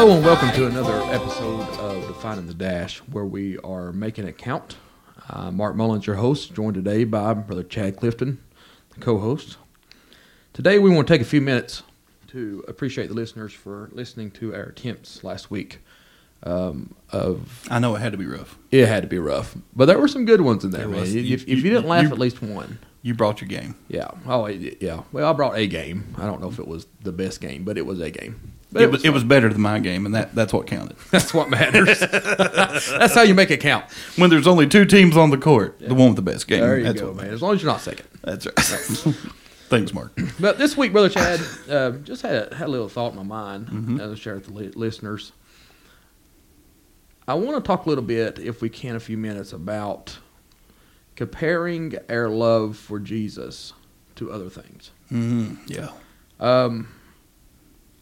Hello and welcome to another episode of Defining the Dash, where we are making it count. Uh, Mark Mullins, your host, joined today by Brother Chad Clifton, the co-host. Today, we want to take a few minutes to appreciate the listeners for listening to our attempts last week. Um, of I know it had to be rough. it had to be rough, but there were some good ones in there, There man. was. If, You- if you, you- didn't laugh you- at least one, You brought your game. yeah. Oh, yeah. Well, I brought a game. I don't know if it was the best game, but it was a game. But It was, it was better than my game, and that, that's what counted. That's what matters. That's how you make it count. When there's only two teams on the court, the one with the best game. There you that's go, man. matters. As long as you're not second. That's right. Thanks, Mark. But this week, brother Chad, uh, just had a, had a little thought in my mind Mm-hmm. to share with the li- listeners. I want to talk a little bit, if we can, a few minutes about comparing our love for Jesus to other things. hmm Yeah. Um,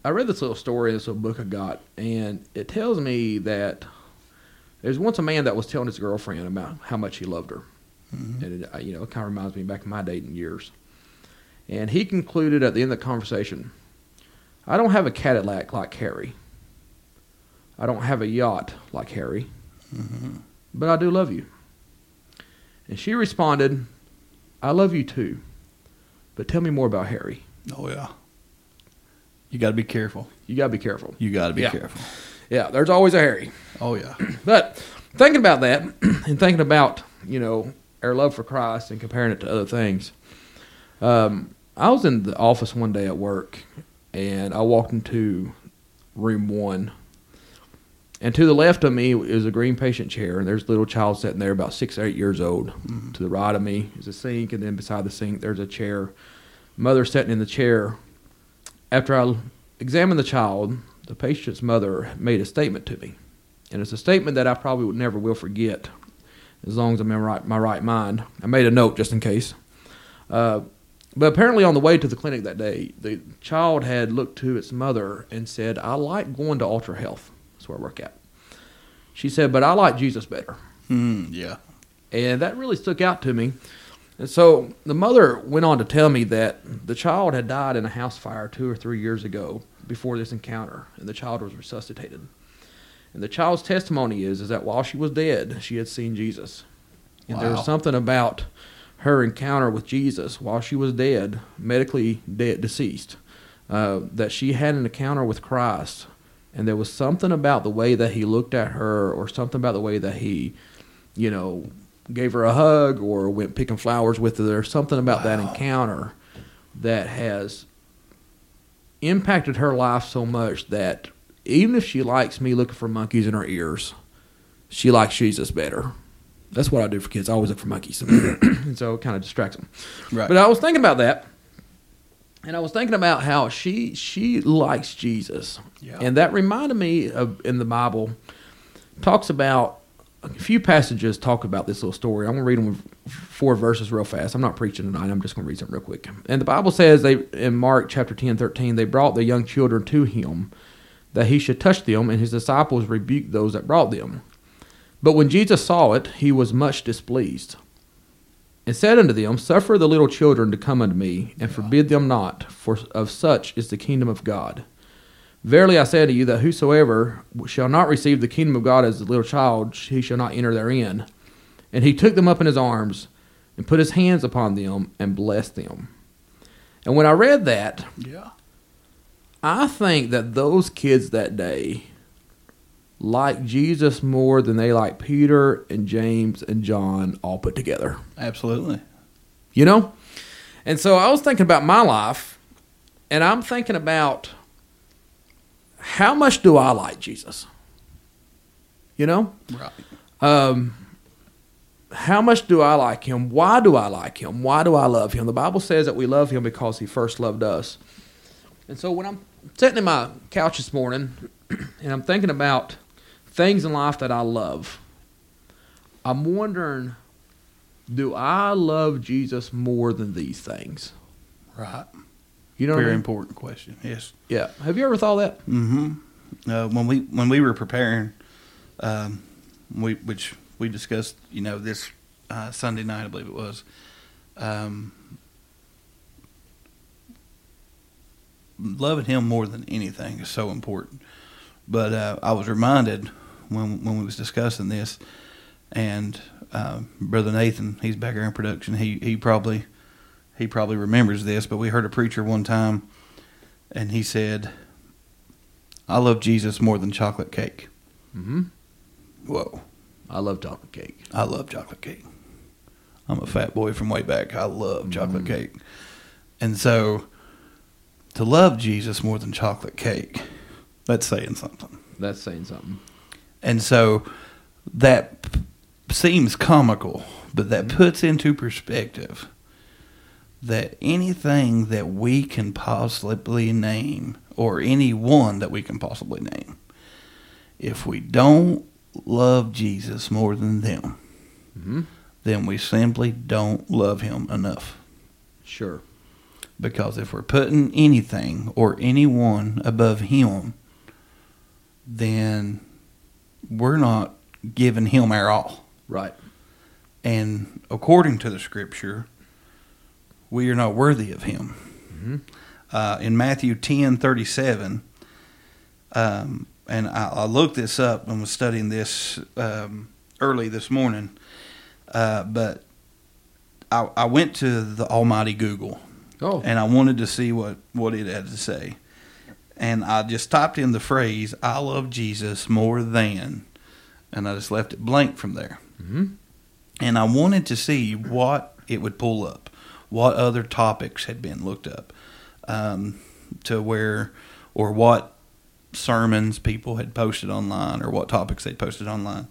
I read this little story in this little book I got, and it tells me that there's once a man that was telling his girlfriend about how much he loved her, Mhm. and it, uh, you know, it kind of reminds me back of my dating years. And he concluded at the end of the conversation, "I don't have a Cadillac like Harry. I don't have a yacht like Harry, Mhm. but I do love you." And she responded, "I love you too, but tell me more about Harry. Oh, yeah. You got to be careful. You gotta be careful." You got to be Yeah. careful. Yeah, there's always a Harry. Oh, yeah. But thinking about that and thinking about, you know, our love for Christ and comparing it to other things, um, I was in the office one day at work and I walked into room one. And to the left of me is a green patient chair, and there's a little child sitting there about six or eight years old. Mhm. To the right of me is a sink, and then beside the sink there's a chair. Mother sitting in the chair. After I examined the child, the patient's mother made a statement to me, and it's a statement that I probably would never will forget, as long as I'm in right, my right mind. I made a note just in case. Uh, but apparently, on the way to the clinic that day, the child had looked to its mother and said, "I like going to Ultra Health. That's where I work at." She said, "But I like Jesus better." Mm, yeah. And that really stuck out to me. And so the mother went on to tell me that the child had died in a house fire two or three years ago before this encounter, and the child was resuscitated. And the child's testimony is, is that while she was dead, she had seen Jesus. And there was something about her encounter with Jesus while she was dead, medically dead, deceased, uh, that she had an encounter with Christ. And there was something about the way that he looked at her, or something about the way that he, you know, gave her a hug or went picking flowers with her. There's something about that encounter that has impacted her life so much that even if she likes me looking for monkeys in her ears, she likes Jesus better. That's what I do for kids. I always look for monkeys, and so it kind of distracts them. Right. But I was thinking about that, and I was thinking about how she she likes Jesus, Yeah. and that reminded me of in the Bible talks about a few passages talk about this little story. I'm gonna read them four verses real fast. I'm not preaching tonight. I'm just gonna read them real quick. And the Bible says they in Mark chapter 10, 13, they brought the young children to him that he should touch them, and his disciples rebuked those that brought them. But when Jesus saw it, he was much displeased, and said unto them, Suffer the little children to come unto me, and forbid them not, for of such is the kingdom of God. Verily I say unto you that whosoever shall not receive the kingdom of God as a little child, he shall not enter therein. And he took them up in his arms, and put his hands upon them, and blessed them. And when I read that, yeah. I think that those kids that day like Jesus more than they like Peter and James and John all put together. Absolutely. You know? And so I was thinking about my life, and I'm thinking about how much do I like Jesus? You know? Right. Um, how much do I like him? Why do I like him? Why do I love him? The Bible says that we love him because he first loved us. And so when I'm sitting in my couch this morning and I'm thinking about things in life that I love, I'm wondering do I love Jesus more than these things? Right. You know Very I mean? important question. Yes. Yeah. Have you ever thought that? Mm-hmm. Uh, when we when we were preparing, um, we which we discussed, you know, this uh, Sunday night, I believe it was. Um, loving him more than anything is so important. But uh, I was reminded when when we was discussing this, and uh, brother Nathan, he's back here in production. He he probably he probably remembers this. But we heard a preacher one time, and he said, "I love Jesus more than chocolate cake." Mm-hmm. Whoa, I love chocolate cake. I love chocolate cake. I'm a fat boy from way back. I love chocolate cake, and so to love Jesus more than chocolate cake, that's saying something. That's saying something. And so that p- seems comical, but that puts into perspective that anything that we can possibly name, or anyone that we can possibly name, if we don't love Jesus more than them, Mm-hmm. then we simply don't love him enough. Sure. Because if we're putting anything or anyone above him, then we're not giving him our all. Right. And according to the scripture, we are not worthy of him. Mm-hmm. Uh, in Matthew ten thirty seven, um, and I, I looked this up and was studying this um, early this morning, uh, but I, I went to the Almighty Google Oh. and I wanted to see what, what it had to say. And I just typed in the phrase, I love Jesus more than, and I just left it blank from there. mm-hmm. And I wanted to see what it would pull up, what other topics had been looked up, um, to where, or what sermons people had posted online, or what topics they'd posted online.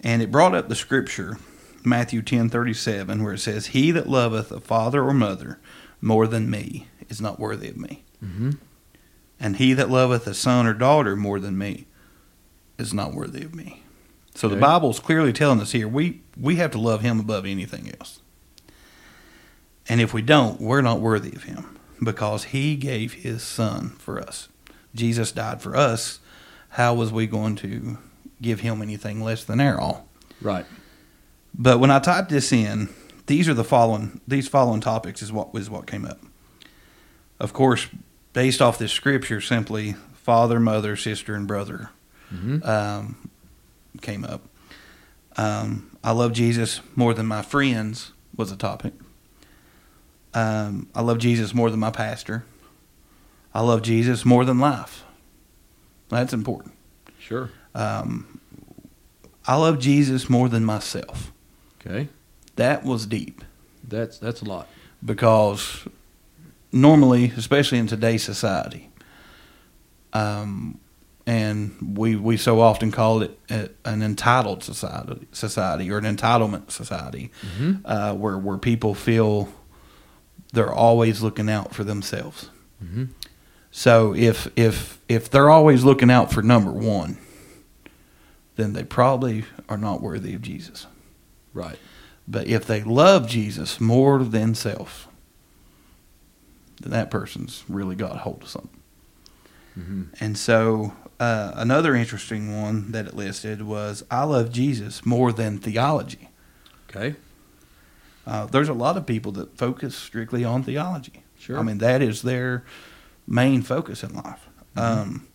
And it brought up the scripture, Matthew ten thirty seven, where it says, He that loveth a father or mother more than me is not worthy of me. Mm-hmm. And he that loveth a son or daughter more than me is not worthy of me. So the Okay. Bible's clearly telling us here we, we have to love him above anything else. And if we don't, we're not worthy of him because he gave his son for us. Jesus died for us. How was we going to give him anything less than our all? Right. But when I typed this in, these are the following these following topics is what was what came up. Of course, based off this scripture, simply father, mother, sister, and brother Mm-hmm. um, came up. Um, I love Jesus more than my friends was a topic. Um, I love Jesus more than my pastor. I love Jesus more than life. That's important. Sure. Um, I love Jesus more than myself. Okay. That was deep That's that's a lot. because normally, especially in today's society, um, and we we so often call it a, an entitled society, society or an entitlement society, Mm-hmm. uh, where where people feel they're always looking out for themselves. Mm-hmm. So if if if they're always looking out for number one, then they probably are not worthy of Jesus. Right. But if they love Jesus more than self, then that person's really got a hold of something. Mm-hmm. And so uh, another interesting one that it listed was I love Jesus more than theology. Okay. Uh, there's a lot of people that focus strictly on theology. Sure. I mean, that is their main focus in life. Um,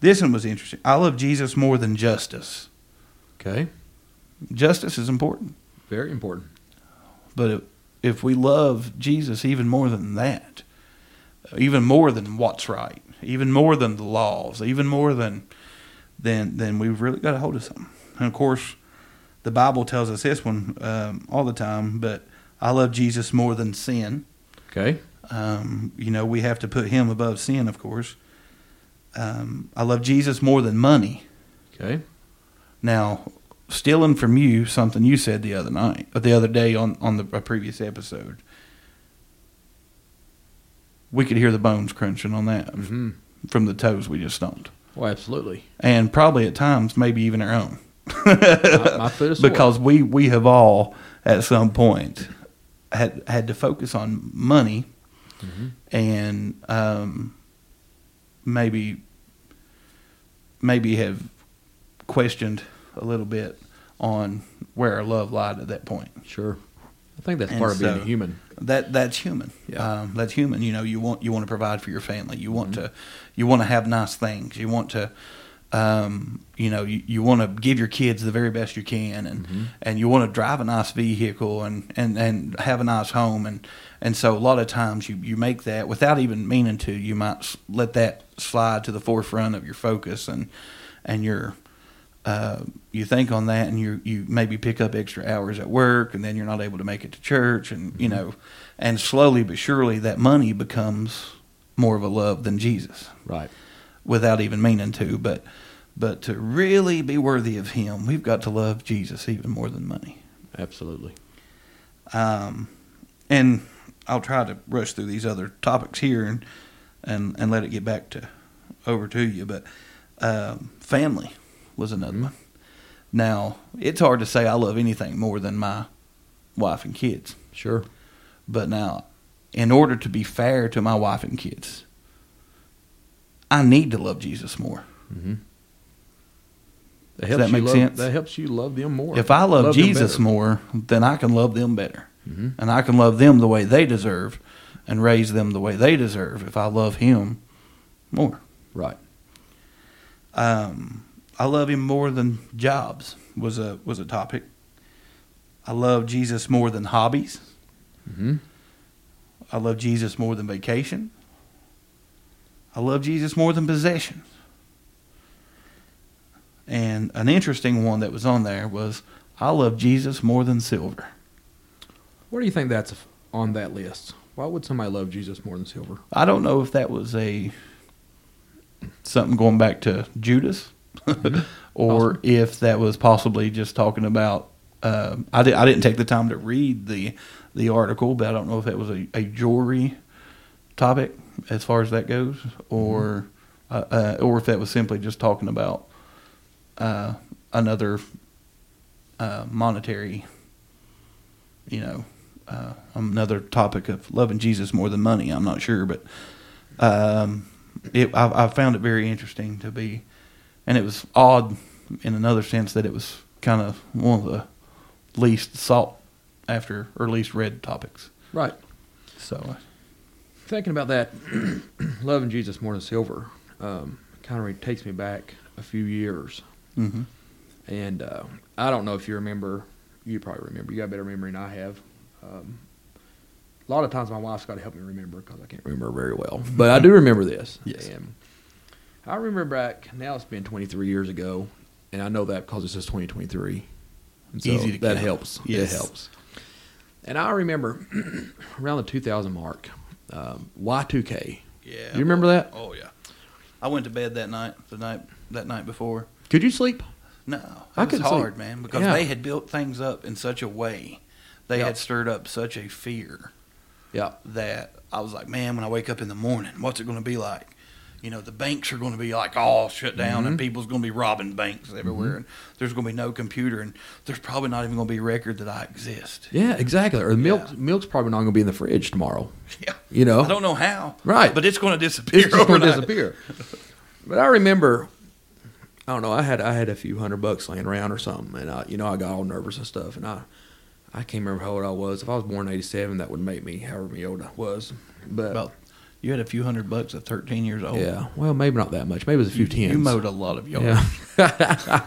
this one was interesting. I love Jesus more than justice. Okay. Justice is important. Very important. But if, if we love Jesus even more than that, even more than what's right, even more than the laws, even more than then then we've really got a hold of something. And of course, the Bible tells us this one um, all the time. But I love Jesus more than sin. Okay. Um, you know, we have to put Him above sin, of course. Um, I love Jesus more than money. Okay. Now, stealing from you something you said the other night, or the other day on on the a previous episode. We could hear the bones crunching on that Mm-hmm. from the toes we just stomped, Well, absolutely. and probably at times maybe even our own, my, my foot is sore. because we we have all at some point had had to focus on money Mhm. and um, maybe maybe have questioned a little bit on where our love lied at that point. Sure. I think that's And part of being a human. That that's human. Yeah. Um, that's human. You know, you want you want to provide for your family. You want Mm-hmm. to you want to have nice things. You want to um, you know you, you want to give your kids the very best you can, and Mm-hmm. and you want to drive a nice vehicle and, and, and have a nice home, and and so a lot of times you, you make that without even meaning to. You might let that slide to the forefront of your focus, and and your uh, you think on that and you you maybe pick up extra hours at work and then you're not able to make it to church and you know and slowly but surely that money becomes more of a love than Jesus Right. without even meaning to but but to really be worthy of him we've got to love Jesus even more than money Absolutely. um, and I'll try to rush through these other topics here and and, and let it get back to over to you. But um, family was another Mhm. one. Now it's hard to say I love anything more than my wife and kids. Sure. But now, in order to be fair to my wife and kids, I need to love Jesus more. Mm-hmm. That Does that make love, sense? That helps you love them more. If I love, them Jesus more, then I can love them better. Mhm. and I can love them the way they deserve and raise them the way they deserve if I love him more. Right. Um, I love him more than jobs was a was a topic. I love Jesus more than hobbies. Mm-hmm. I love Jesus more than vacation. I love Jesus more than possessions. And an interesting one that was on there was I love Jesus more than silver. Where do you think that's on that list? Why would somebody love Jesus more than silver? I don't know if that was a something going back to Judas, or Possible. if that was possibly just talking about. Uh, I, did, I didn't take the time to read the the article, but I don't know if that was a, a jewelry topic as far as that goes, or uh, uh, or if that was simply just talking about uh, another uh, monetary, you know, uh, another topic of loving Jesus more than money. I'm not sure, but um, it I, I found it very interesting to be, and it was odd in another sense that it was kind of one of the least sought after or least read topics. Right. So Thinking about that, loving Jesus more than silver, um, kind of takes me back a few years. Hmm And uh, I don't know if you remember. You probably remember. You got better memory than I have. Um, a lot of times my wife's got to help me remember because I can't remember very well. But I do remember this. Yes. And I remember back. Now it's been 23 years ago, and I know that because it says 2023. And so Easy to that count. helps. Yes. It helps. And I remember around the 2000 mark, um, Y2K. yeah, You remember that? Oh yeah, I went to bed that night. The night that night before. Could you sleep? No, it I was couldn't hard, sleep. man, because Yeah. they had built things up in such a way. They Yeah. had stirred up such a fear Yeah. that I was like, man, when I wake up in the morning, what's it going to be like? You know, the banks are going to be like all shut down, and Mhm. people's going to be robbing banks everywhere, Mm-hmm. and there's going to be no computer, and there's probably not even going to be a record that I exist. Yeah, exactly. Or the milk, milk's probably not going to be in the fridge tomorrow. Yeah, You know, I don't know how, Right. But it's going to disappear. it's just going to overnight. disappear. But I remember, I don't know. I had I had a few hundred bucks laying around or something, and I, you know, I got all nervous and stuff. And I, I can't remember how old I was. If I was born in '87, that would make me however old I was. But About you had a few hundred bucks at 13 years old. yeah, well, maybe not that much. Maybe it was a few you, tens. you mowed a lot of yards. Yeah.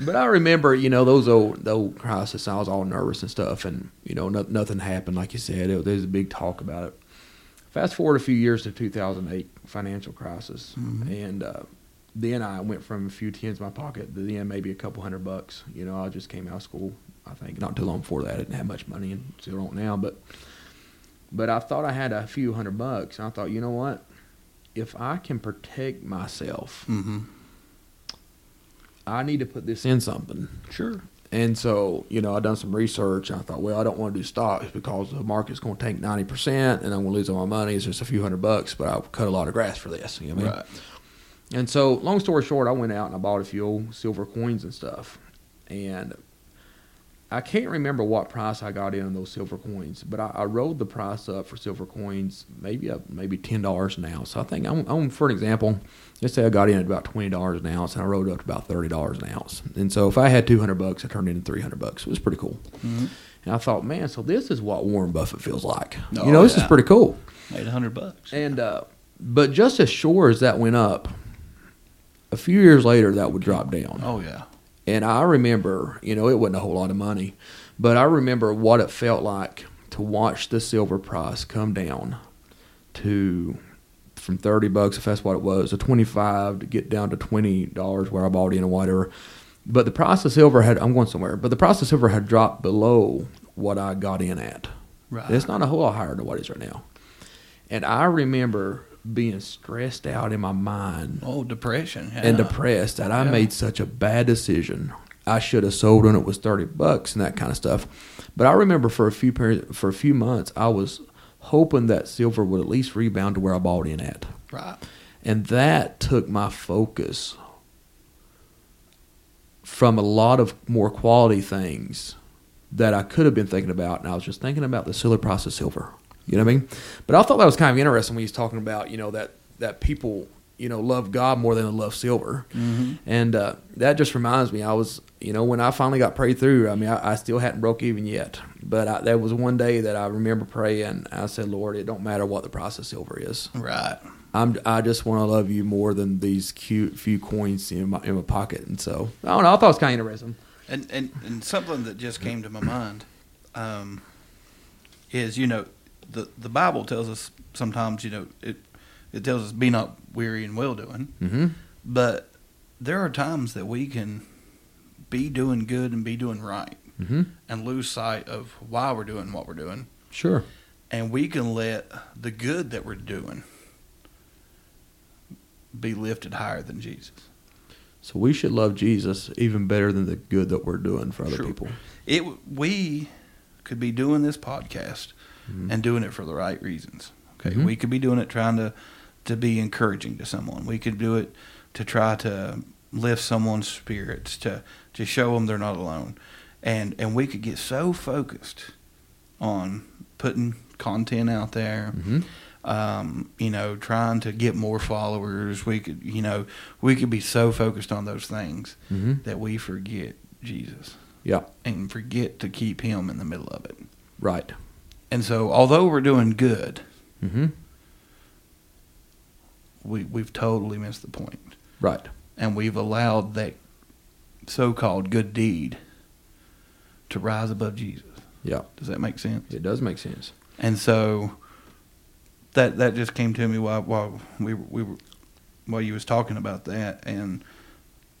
but I remember, you know, those old the old crisis. I was all nervous and stuff, and you know, no, nothing happened. Like you said, it, there was a big talk about it. Fast forward a few years to 2008 financial crisis, Mhm. and uh, then I went from a few tens in my pocket to then maybe a couple hundred bucks. You know, I just came out of school. I think not too long before that. I didn't have much money, and still don't now. But but I thought I had a few hundred bucks, and I thought, you know what? If I can protect myself Mm-hmm. I need to put this in something. Sure. And so, you know, I done some research. And I thought, well, I don't want to do stocks because the market's going to tank ninety percent, and I'm going to lose all my money. It's just a few hundred bucks, but I'll cut a lot of grass for this. You know what I mean? Right. And so, long story short, I went out and I bought a few old silver coins and stuff. And I can't remember what price I got in on those silver coins, but I, I rode the price up for silver coins maybe up maybe ten dollars an ounce. So I think I'm, I'm for an example, let's say I got in at about twenty dollars an ounce and I rode up to about thirty dollars an ounce. And so if I had two hundred bucks, I turned into three hundred bucks. It was pretty cool. Mhm. And I thought, man, so this is what Warren Buffett feels like. Oh, you know, this is pretty cool. Made a hundred bucks. And uh, but just as sure as that went up, a few years later that would drop down. Oh yeah. And I remember, you know, it wasn't a whole lot of money, but I remember what it felt like to watch the silver price come down to from 30 bucks, if that's what it was, to 25 to get down to $20 where I bought in or whatever. But the price of silver had, I'm going somewhere, but the price of silver had dropped below what I got in at. Right. It's not a whole lot higher than what it is right now. And I remember being stressed out in my mind oh, depression. Yeah. and depressed that I Yeah. made such a bad decision. I should have sold when it was thirty bucks and that kind of stuff. But I remember for a few for a few months, I was hoping that silver would at least rebound to where I bought in at, Right. and that took my focus from a lot of more quality things that I could have been thinking about, and I was just thinking about the silver price of silver. You know what I mean? But I thought that was kind of interesting when he was talking about you know that that people you know love God more than they love silver, Mm-hmm. and uh, that just reminds me. I was you know when I finally got prayed through. I mean I, I still hadn't broke even yet, but I, there was one day that I remember praying. And I said, Lord, it don't matter what the price of silver is. Right. I'm I just want to love you more than these cute few coins in my in my pocket, and so I don't know. I thought it was kind of interesting. And, and and something that just came to my mind um, is you know the the Bible tells us sometimes you know it it tells us be not weary in well doing, Mm-hmm. but there are times that we can be doing good and be doing right Mm-hmm. and lose sight of why we're doing what we're doing, Sure. and we can let the good that we're doing be lifted higher than Jesus. So we should love Jesus even better than the good that we're doing for other Sure. people. It we could be doing this podcast Mhm. and doing it for the right reasons. Okay, Mhm. we could be doing it trying to to be encouraging to someone. We could do it to try to lift someone's spirits, to to show them they're not alone, and and we could get so focused on putting content out there. Mm-hmm. Um, you know, trying to get more followers. We could, you know, we could be so focused on those things Mm-hmm. that we forget Jesus Yeah. and forget to keep him in the middle of it. Right. And so, although we're doing good, Mm-hmm. we we've totally missed the point, Right. and we've allowed that so-called good deed to rise above Jesus. Yeah. Does that make sense? It does make sense. And so, that that just came to me while while we were- we were while you was talking about that, and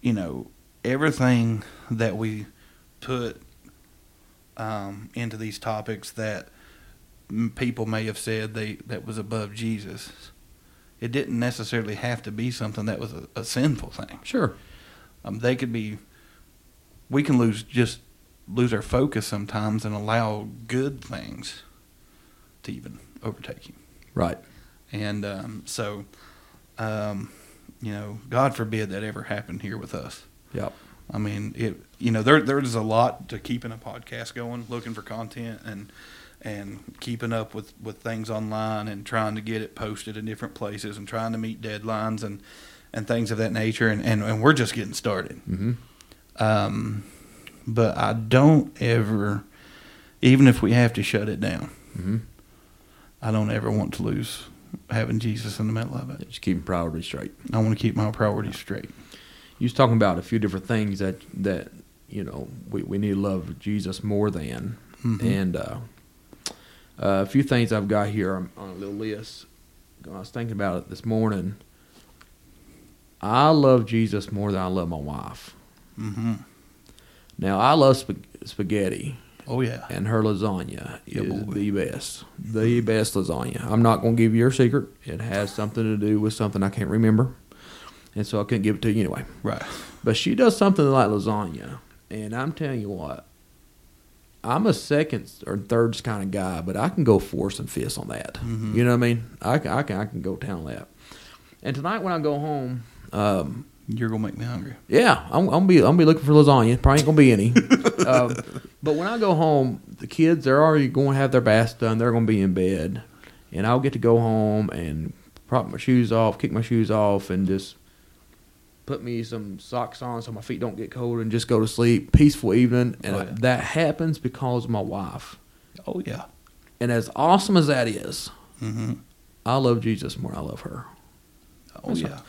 you know everything that we put um, into these topics that people may have said they that was above Jesus. It didn't necessarily have to be something that was a, a sinful thing. Sure. Um, they could be. We can lose just lose our focus sometimes and allow good things to even overtake you. Right. And um, so, um, you know, God forbid that ever happened here with us. Yep. I mean, it. You know, there there's a lot to keeping a podcast going, looking for content and and keeping up with with things online and trying to get it posted in different places and trying to meet deadlines and and things of that nature. And and, and we're just getting started. Mm-hmm. Um, but I don't ever, even if we have to shut it down, Mm-hmm. I don't ever want to lose having Jesus in the middle of it. Just keeping priorities straight. I want to keep my priorities straight. You was talking about a few different things that that you know we, we need to love Jesus more than, Mhm. and uh, uh, a few things I've got here on, on a little list. I was thinking about it this morning. I love Jesus more than I love my wife. Mm-hmm. Now I love sp- spaghetti, Oh yeah. and her lasagna Yeah, is boy. the best, the best lasagna. I'm not going to give you your secret. It has something to do with something I can't remember, and so I couldn't give it to you anyway. Right. But she does something like lasagna, and I'm telling you what, I'm a second or third kind of guy, but I can go force and fist on that. Mhm. You know what I mean? I can, I can, I can go down on that. And tonight when I go home, um, You're gonna make me hungry. yeah, I'm, I'm gonna be I'm gonna be looking for lasagna. Probably ain't gonna be any. um, but when I go home, the kids they're already going to have their baths done. They're gonna be in bed, and I'll get to go home and prop my shoes off, kick my shoes off, and just put me some socks on so my feet don't get cold, and just go to sleep. Peaceful evening, and Oh, yeah. that happens because of my wife. Oh yeah. And as awesome as that is, hmm I love Jesus more. I love her. Oh That's yeah.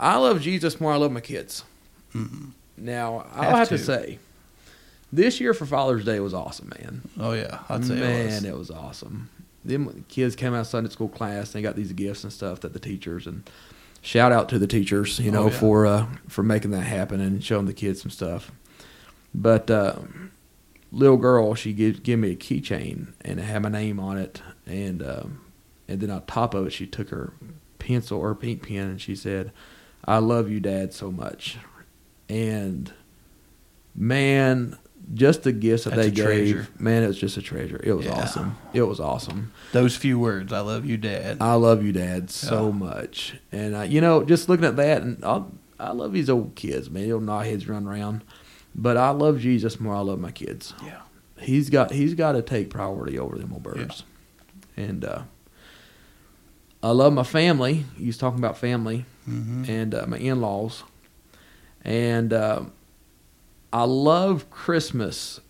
I love Jesus more. I love my kids. hmm Now I'll Have to to. say, this year for Father's Day was awesome, man. Oh yeah. I'd say man, it was. awesome. Them kids came out of Sunday school class. And they got these gifts and stuff that the teachers and shout out to the teachers, you Oh, know, yeah. for uh, for making that happen and showing the kids some stuff. But uh, little girl, she gave, me a keychain and it had my name on it, and um, and then on top of it, she took her pencil or pink pen and she said, "I love you, Dad, so much." And man, just the gifts that That's they gave, man, it was just a treasure. It was Yeah. awesome. It was awesome. Those few words. I love you, Dad. I love you, Dad, so Yeah. much. And uh, you know, just looking at that, and I, I love these old kids, man. Little knotheads run around, but I love Jesus more. I love my kids. yeah. He's got he's got to take priority over them old birds. And uh, I love my family. He's talking about family hmm and uh, my in-laws, and uh, I love Christmas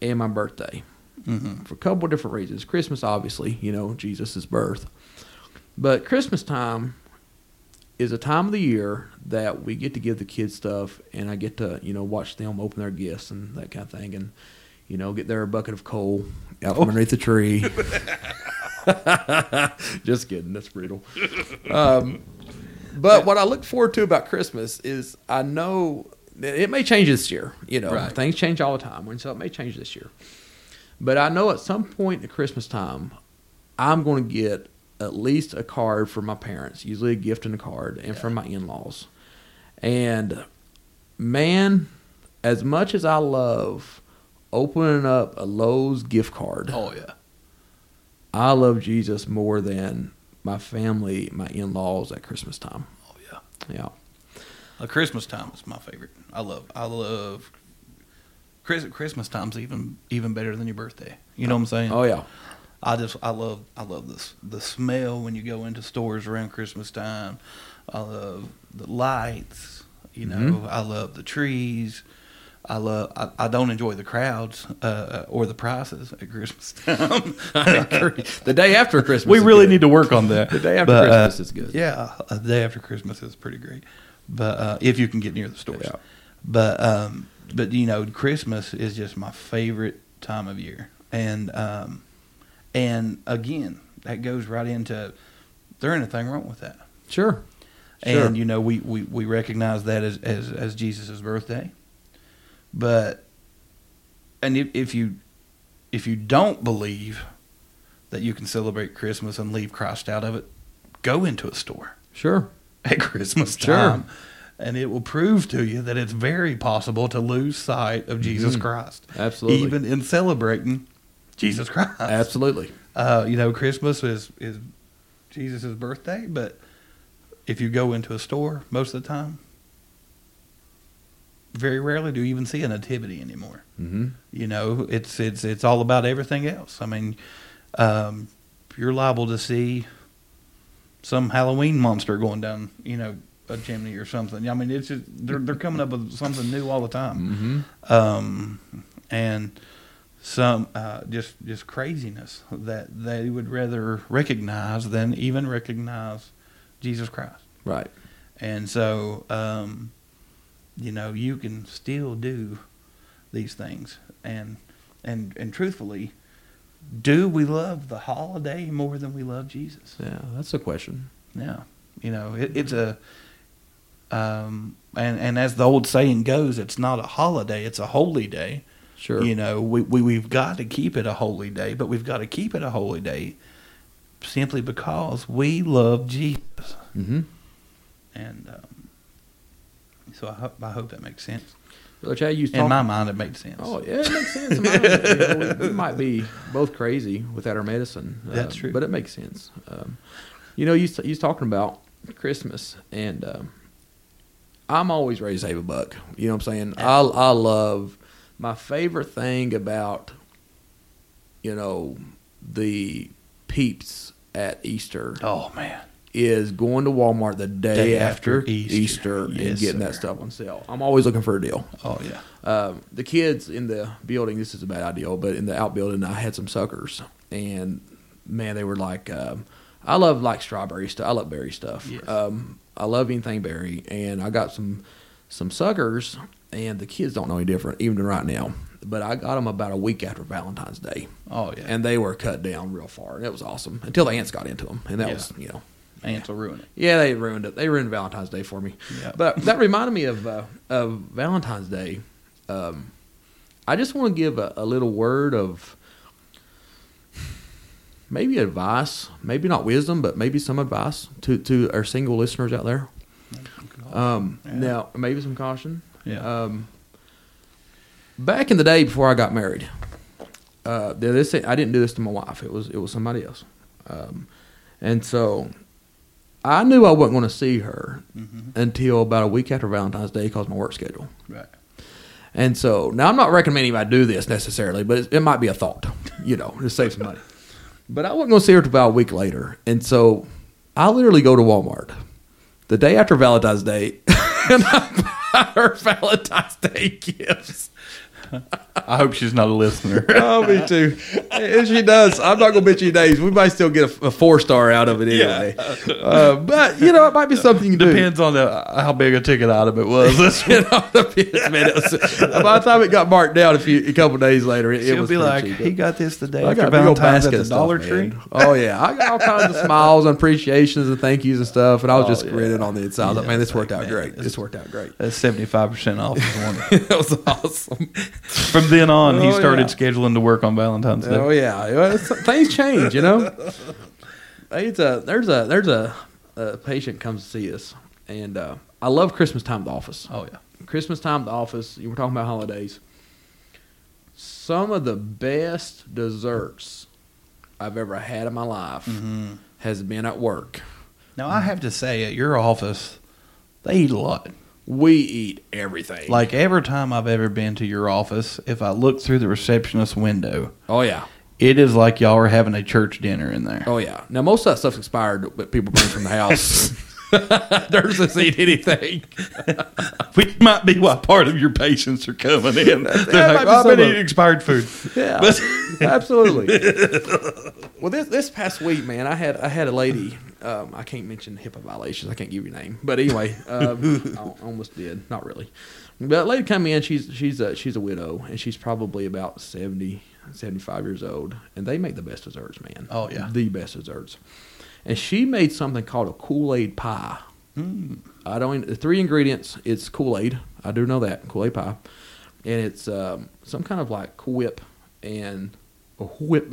and my birthday hmm for a couple of different reasons. Christmas, obviously, you know, Jesus' birth. But Christmas time is a time of the year that we get to give the kids stuff, and I get to, you know, watch them open their gifts and that kind of thing, and, you know, get their bucket of coal out from underneath the tree. Just kidding. That's brutal. Um, but what I look forward to about Christmas is I know it may change this year. You know, Right. things change all the time, and so it may change this year. But I know at some point at Christmas time, I'm going to get at least a card from my parents, usually a gift and a card, and from my in laws. And man, as much as I love opening up a Lowe's gift card, Oh yeah. I love Jesus more than my family, my in laws at Christmas time. Oh yeah. Yeah. Uh, Christmas time is my favorite. I love. I love. Chris, Christmas time's even even better than your birthday. You know what I'm saying? Oh, yeah. I just I love I love this the smell when you go into stores around Christmas time. I love the lights. You know, Mhm. I love the trees. I love. I, I don't enjoy the crowds uh, or the prices at Christmas time. the day after Christmas. we really good. need to work on that. The day after But, uh, Christmas is good. Yeah, the day after Christmas is pretty great. But uh, if you can get near the stores. Yeah. But um, but you know, Christmas is just my favorite time of year, and um, and again, that goes right into there ain't anything wrong with that. Sure. Sure. And you know, we, we, we recognize that as as as Jesus' birthday, but and if, if you if you don't believe that you can celebrate Christmas and leave Christ out of it, go into a store Sure. at Christmas Sure. And it will prove to you that it's very possible to lose sight of Jesus Mhm. Christ, Absolutely. even in celebrating Jesus Christ. Absolutely. Uh, you know, Christmas is is Jesus' birthday, but if you go into a store most of the time, very rarely do you even see a nativity anymore. Mm-hmm. You know, it's it's it's all about everything else. I mean, um, you're liable to see some Halloween monster going down, you know, a chimney or something. I mean, it's just they're they're coming up with something new all the time, Mm-hmm. um, and some uh, just just craziness that they would rather recognize than even recognize Jesus Christ. Right. And so, um, you know, you can still do these things. And and and truthfully, do we love the holiday more than we love Jesus? Yeah, that's a question. Yeah. You know, it, it's a um and and as the old saying goes, it's not a holiday, it's a holy day. Sure. You know, we, we we've got to keep it a holy day, but we've got to keep it a holy day simply because we love Jesus. Mm-hmm. And um, so I hope, I hope that makes sense. So, Chad, you In my mind, it makes sense. Oh, yeah, it makes sense. You know, we, we might be both crazy without our medicine. That's uh, true. But it makes sense. Um, you know, you you was talking about Christmas, and um, I'm always ready to save a buck. You know what I'm saying? I I love my favorite thing about you know the peeps at Easter Oh man, is going to Walmart the day, Day after, after Easter, Easter. and Yes, getting that stuff on sale. I'm always looking for a deal. Oh yeah. Um, the kids in the building, this is a bad idea, but in the outbuilding, I had some suckers, and man, they were like, um, I love like strawberry stuff. I love berry stuff. Yes. Um, I love anything berry, and I got some some suckers, and the kids don't know any different even right now. But I got them about a week after Valentine's Day, Oh yeah. and they were cut down real far, and it was awesome until the ants got into them, and that Yeah. was you know ants will ruin it. yeah, they ruined it. They ruined Valentine's Day for me. Yeah. But that reminded me of uh, of Valentine's Day. Um, I just want to give a, a little word of maybe advice, maybe not wisdom, but maybe some advice to to our single listeners out there. Um, Yeah. Now, maybe some caution. Yeah. Um, back in the day before I got married, uh, this I didn't do this to my wife. It was it was somebody else, um, and so I knew I wasn't going to see her Mhm. until about a week after Valentine's Day because my work schedule. Right. And so now I'm not recommending I do this necessarily, but it, it might be a thought, you know, to save some money. But I wasn't going to see her about a week later, and so I literally go to Walmart the day after Valentine's Day, and I buy her Valentine's Day gifts. I hope she's not a listener. Oh, me too. If she does, I'm not going to bitch you names. We might still get a, a four star out of it anyway. Uh, but you know, it might be something you can do. Depends on the, how big a ticket item it was. That's you know, depends, man. It was, by the time it got marked down a few, a couple days later, it, it She'll was be like, cheap. he got this the day I after got a big Valentine's at the of stuff, Dollar man. Tree. Oh yeah, I got all kinds of smiles and appreciations and thank yous and stuff, and I was Oh, just yeah. grinning on the inside. I was like, man, this worked like, out man, great. this- This worked out great. That's seventy five percent off. that was awesome. From then on, he Oh, started yeah. scheduling to work on Valentine's Day. Oh yeah, Well, it's- things change, you know. It's a, there's a there's a, a patient comes to see us, and uh, I love Christmas time at the office. Oh yeah. Christmas time at the office. You were talking about holidays. Some of the best desserts I've ever had in my life Mm-hmm. has been at work. Now I have to say, at your office, they eat a lot. We eat everything. Like every time I've ever been to your office, if I look through the receptionist window, oh yeah, it is like y'all are having a church dinner in there. oh yeah. Now most of that stuff's expired, but people bring from the house. There's just eat anything. Which might be why part of your patients are coming in. They're that like, might be oh, I've some been eating expired food. Yeah, absolutely. well, this this past week, man, I had I had a lady. Um, I can't mention HIPAA violations. I can't give you a name, but anyway, um, I almost did. Not really. But a lady come in. She's she's a she's a widow, and she's probably about 70, 75 years old. And they make the best desserts, man. Oh, yeah. the best desserts. And she made something called a Kool Aid pie. Mm. I don't. The three ingredients. It's Kool Aid. I do know that Kool Aid pie, and it's um, some kind of like whip and a whip.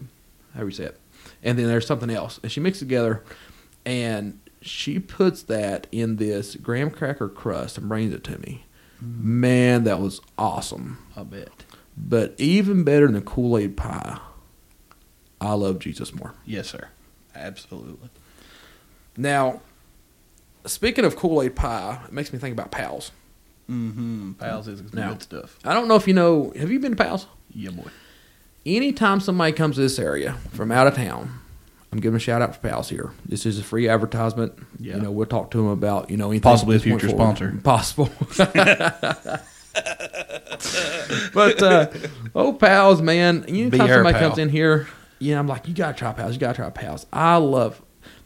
How do you say it? And then there's something else, and she mixes it together, and she puts that in this graham cracker crust and brings it to me. Man, that was awesome. I bet. But even better than the Kool Aid pie, I love Jesus more. Yes, sir. Absolutely. Now, speaking of Kool Aid pie, it makes me think about Pal's. Mm-hmm. Pal's is Now- good stuff. I don't know if you know. Have you been to Pal's? Yeah, boy. anytime somebody comes to this area from out of town, I'm giving a shout out for Pal's here. This is a free advertisement. Yeah. You know, we'll talk to them about you know anything Possibly a at this point future sponsor. Possible. but uh, oh, Pal's, man! Anytime our somebody pal. comes in here, yeah, I'm like, you gotta try Pal's. You gotta try Pal's. I love.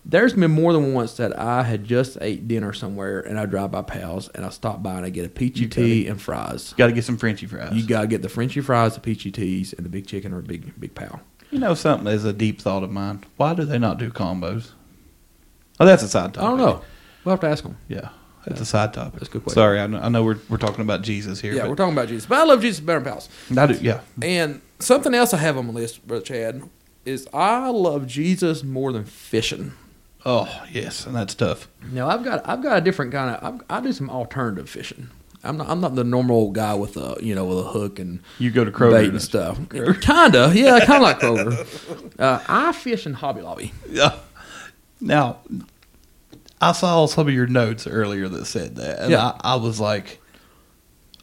There's been more than once that I had just ate dinner somewhere and I drive by Pal's and I stop by and I get a peachy You tea and fries. Got to get some Frenchy fries. You gotta get the Frenchy fries, the peachy teas, and the big chicken or a big big pal. You know something is a deep thought of mine. Why do they not do combos? Oh, that's a side topic. I don't know. We'll have to ask them. Yeah, that's a side topic. That's a good question. Sorry, I know, I know we're we're talking about Jesus here. Yeah, but we're talking about Jesus, but I love Jesus better than Pal's. I do. Yeah, And something else I have on my list, brother Chad, is I love Jesus more than fishing. Oh yes, and that's tough. Now I've got I've got a different kind of I've, I do some alternative fishing. I'm not I'm not the normal guy with a you know with a hook and You go to Kroger bait and- stuff. Kinda, yeah, kind of like Kroger. Uh, I fish in Hobby Lobby. Yeah. Now, I saw some of your notes earlier that said that, and Yeah. I, I was like,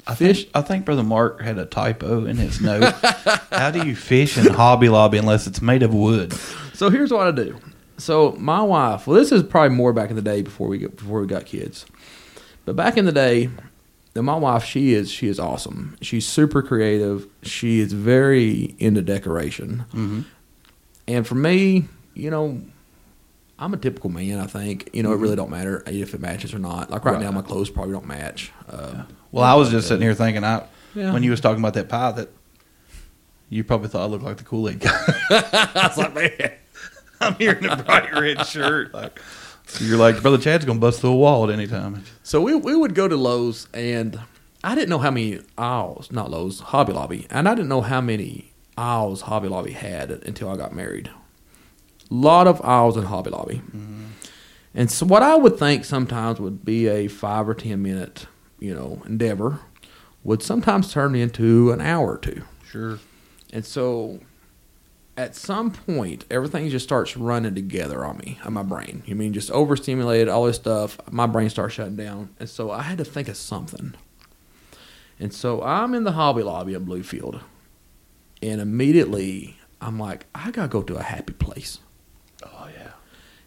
I Fish- Think, I think Brother Mark had a typo in his note. How do you fish in Hobby Lobby unless it's made of wood? So here's what I do. So my wife, well, this is probably more back in the day before we get, before we got kids, but back in the day, now my wife, she is she is awesome. She's super creative. She is very into decoration, Mm-hmm. and for me, you know, I'm a typical man. I think you know it really don't matter if it matches or not. Like right, Right. now, my clothes probably don't match. Uh, Well, I was just sitting here thinking, I Yeah. when you was talking about that pie, that you probably thought I looked like the Kool Aid guy. I was like, man, I'm here in a bright red shirt. Like you're like, brother Chad's gonna bust through a wall at any time. So we we would go to Lowe's, and I didn't know how many aisles, not Lowe's, Hobby Lobby, and I didn't know how many aisles Hobby Lobby had until I got married. A lot of aisles in Hobby Lobby, mm-hmm. and so what I would think sometimes would be a five or ten minute, you know, endeavor, would sometimes turn into an hour or two. Sure. And so at some point, everything just starts running together on me, on my brain. You mean just overstimulated, all this stuff, my brain starts shutting down. And so I had to think of something. And so I'm in the Hobby Lobby at Bluefield. And immediately I'm like, I got to go to a happy place. Oh yeah.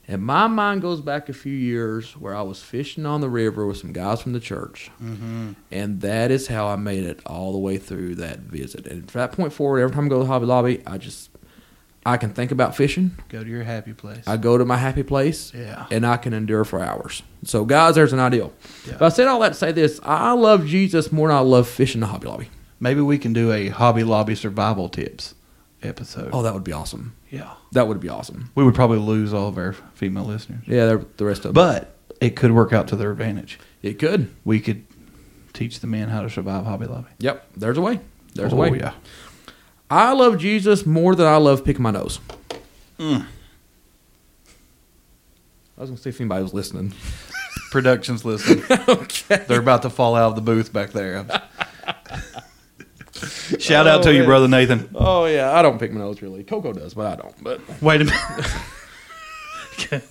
And my mind goes back a few years where I was fishing on the river with some guys from the church. Mm-hmm. And that is how I made it all the way through that visit. And from that point forward, every time I go to Hobby Lobby, I just I can think about fishing. Go to your happy place. I go to my happy place, yeah. and I can endure for hours. So, guys, there's an ideal. Yeah. But I said all that to say this: I love Jesus more than I love fishing the Hobby Lobby. Maybe we can do a Hobby Lobby survival tips episode. Oh, that would be awesome. yeah. That would be awesome. We would probably lose all of our female listeners, Yeah, the rest of them. but it could work out to their advantage. it could. We could teach the men how to survive Hobby Lobby. Yep. There's a way. There's oh, a way. Yeah. I love Jesus more than I love picking my nose. Mm. I was gonna see if anybody was listening. Productions listen. okay. They're about to fall out of the booth back there. Shout out Oh, to you, brother Nathan. Oh yeah, I don't pick my nose really. Coco does, but I don't. But Wait a minute.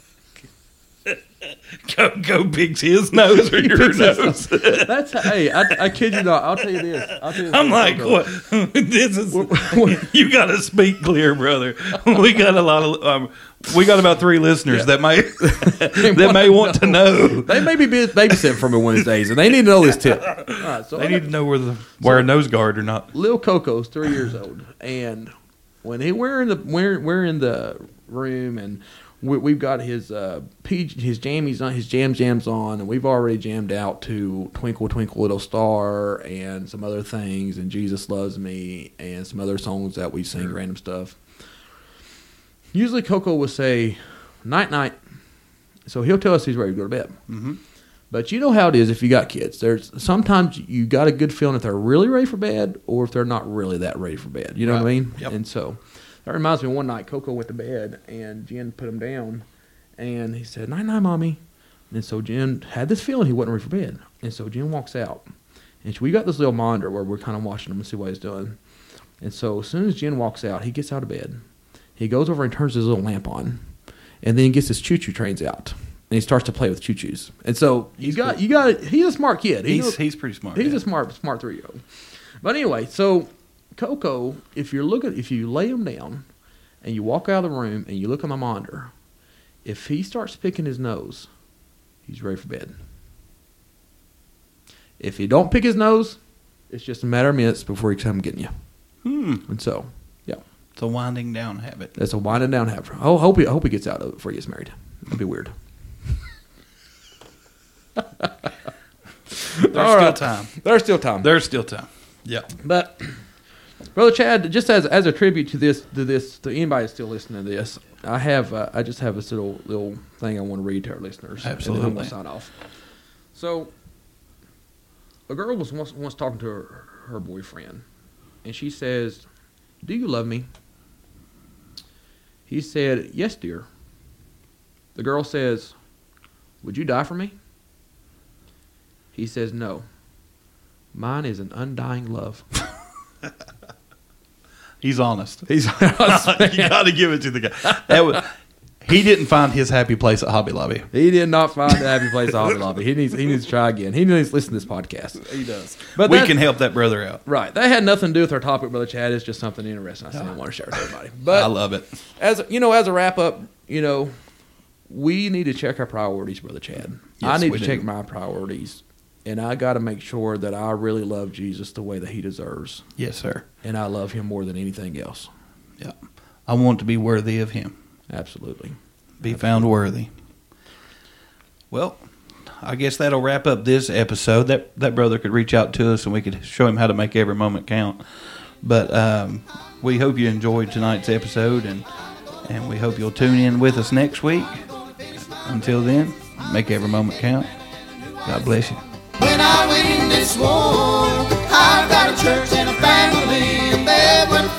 Coco picks his nose or your nose. that's hey, I, I kid you not. I'll tell you this. I'll tell you this I'm like, what? this is you got to speak clear, brother. We got a lot of um, we got about three listeners that may that may want to know. They may be babysitting for me one of these days, and they need to know this tip. Right, so They need to know where the wear a nose guard or not. Lil Coco's three years old, and when he we're in the we're we're in the room, and we, we've got his uh his jammies on his jam jams on, and we've already jammed out to Twinkle Twinkle Little Star and some other things, and Jesus Loves Me, and some other songs that we sing random stuff. Usually, Coco will say night night, so he'll tell us he's ready to go to bed. Mm-hmm. But you know how it is if you got kids. There's sometimes you got a good feeling if they're really ready for bed or if they're not really that ready for bed. You know what I mean? Yep. And so that reminds me. One night Coco went to bed and Jen put him down, and he said "Night, night, mommy." And so Jen had this feeling he wasn't ready for bed, and so Jen walks out, and we got this little monitor where we're kind of watching him and see what he's doing. And so as soon as Jen walks out, he gets out of bed. He goes over and turns his little lamp on, and then he gets his choo choo trains out, and he starts to play with choo choos. And so He's got you got he's a smart kid. He He's knows- he's pretty smart. He's yeah. a smart, smart three year old. But anyway, so Coco, if you're looking, if you lay him down and you walk out of the room and you look on the monitor, if he starts picking his nose, he's ready for bed. If he don't pick his nose, it's just a matter of minutes before he come getting you. Hmm. And so, yeah, It's a winding down habit. that's a winding down habit. I hope he, I hope he gets out of it before he gets married. That'd be weird. There's All still right. time. There's still time. There's still time. Yeah. But brother Chad, just as as a tribute to this to this to anybody still listening to this, I have uh, I just have this little little thing I want to read to our listeners. And then I'm Absolutely. gonna sign off. So, a girl was once, once talking to her, her boyfriend, and she says, "Do you love me?" He said, "Yes, dear." The girl says, "Would you die for me?" He says, "No. Mine is an undying love." He's honest. He's honest. you got to give it to the guy. That was, he didn't find his happy place at Hobby Lobby. he did not find the happy place at Hobby Lobby. He needs he needs to try again. He needs to listen to this podcast. He does. But we that- can help that brother out. Right. That had nothing to do with our topic, brother Chad. It's just something interesting. I still want to share with everybody. But I love it. as you know, as a wrap up, you know, we need to check our priorities, brother Chad. I need to do. check my priorities, and I got to make sure that I really love Jesus the way that He deserves, Yes, sir. and I love Him more than anything else. Yeah. I want to be worthy of him. Absolutely. Be found worthy. Well, I guess that'll wrap up this episode. That that brother could reach out to us and we could show him how to make every moment count. But um, we hope you enjoyed tonight's episode and and we hope you'll tune in with us next week. Until then, make every moment count. God bless you. When I win this war, I've got a church and a family, and fighting for.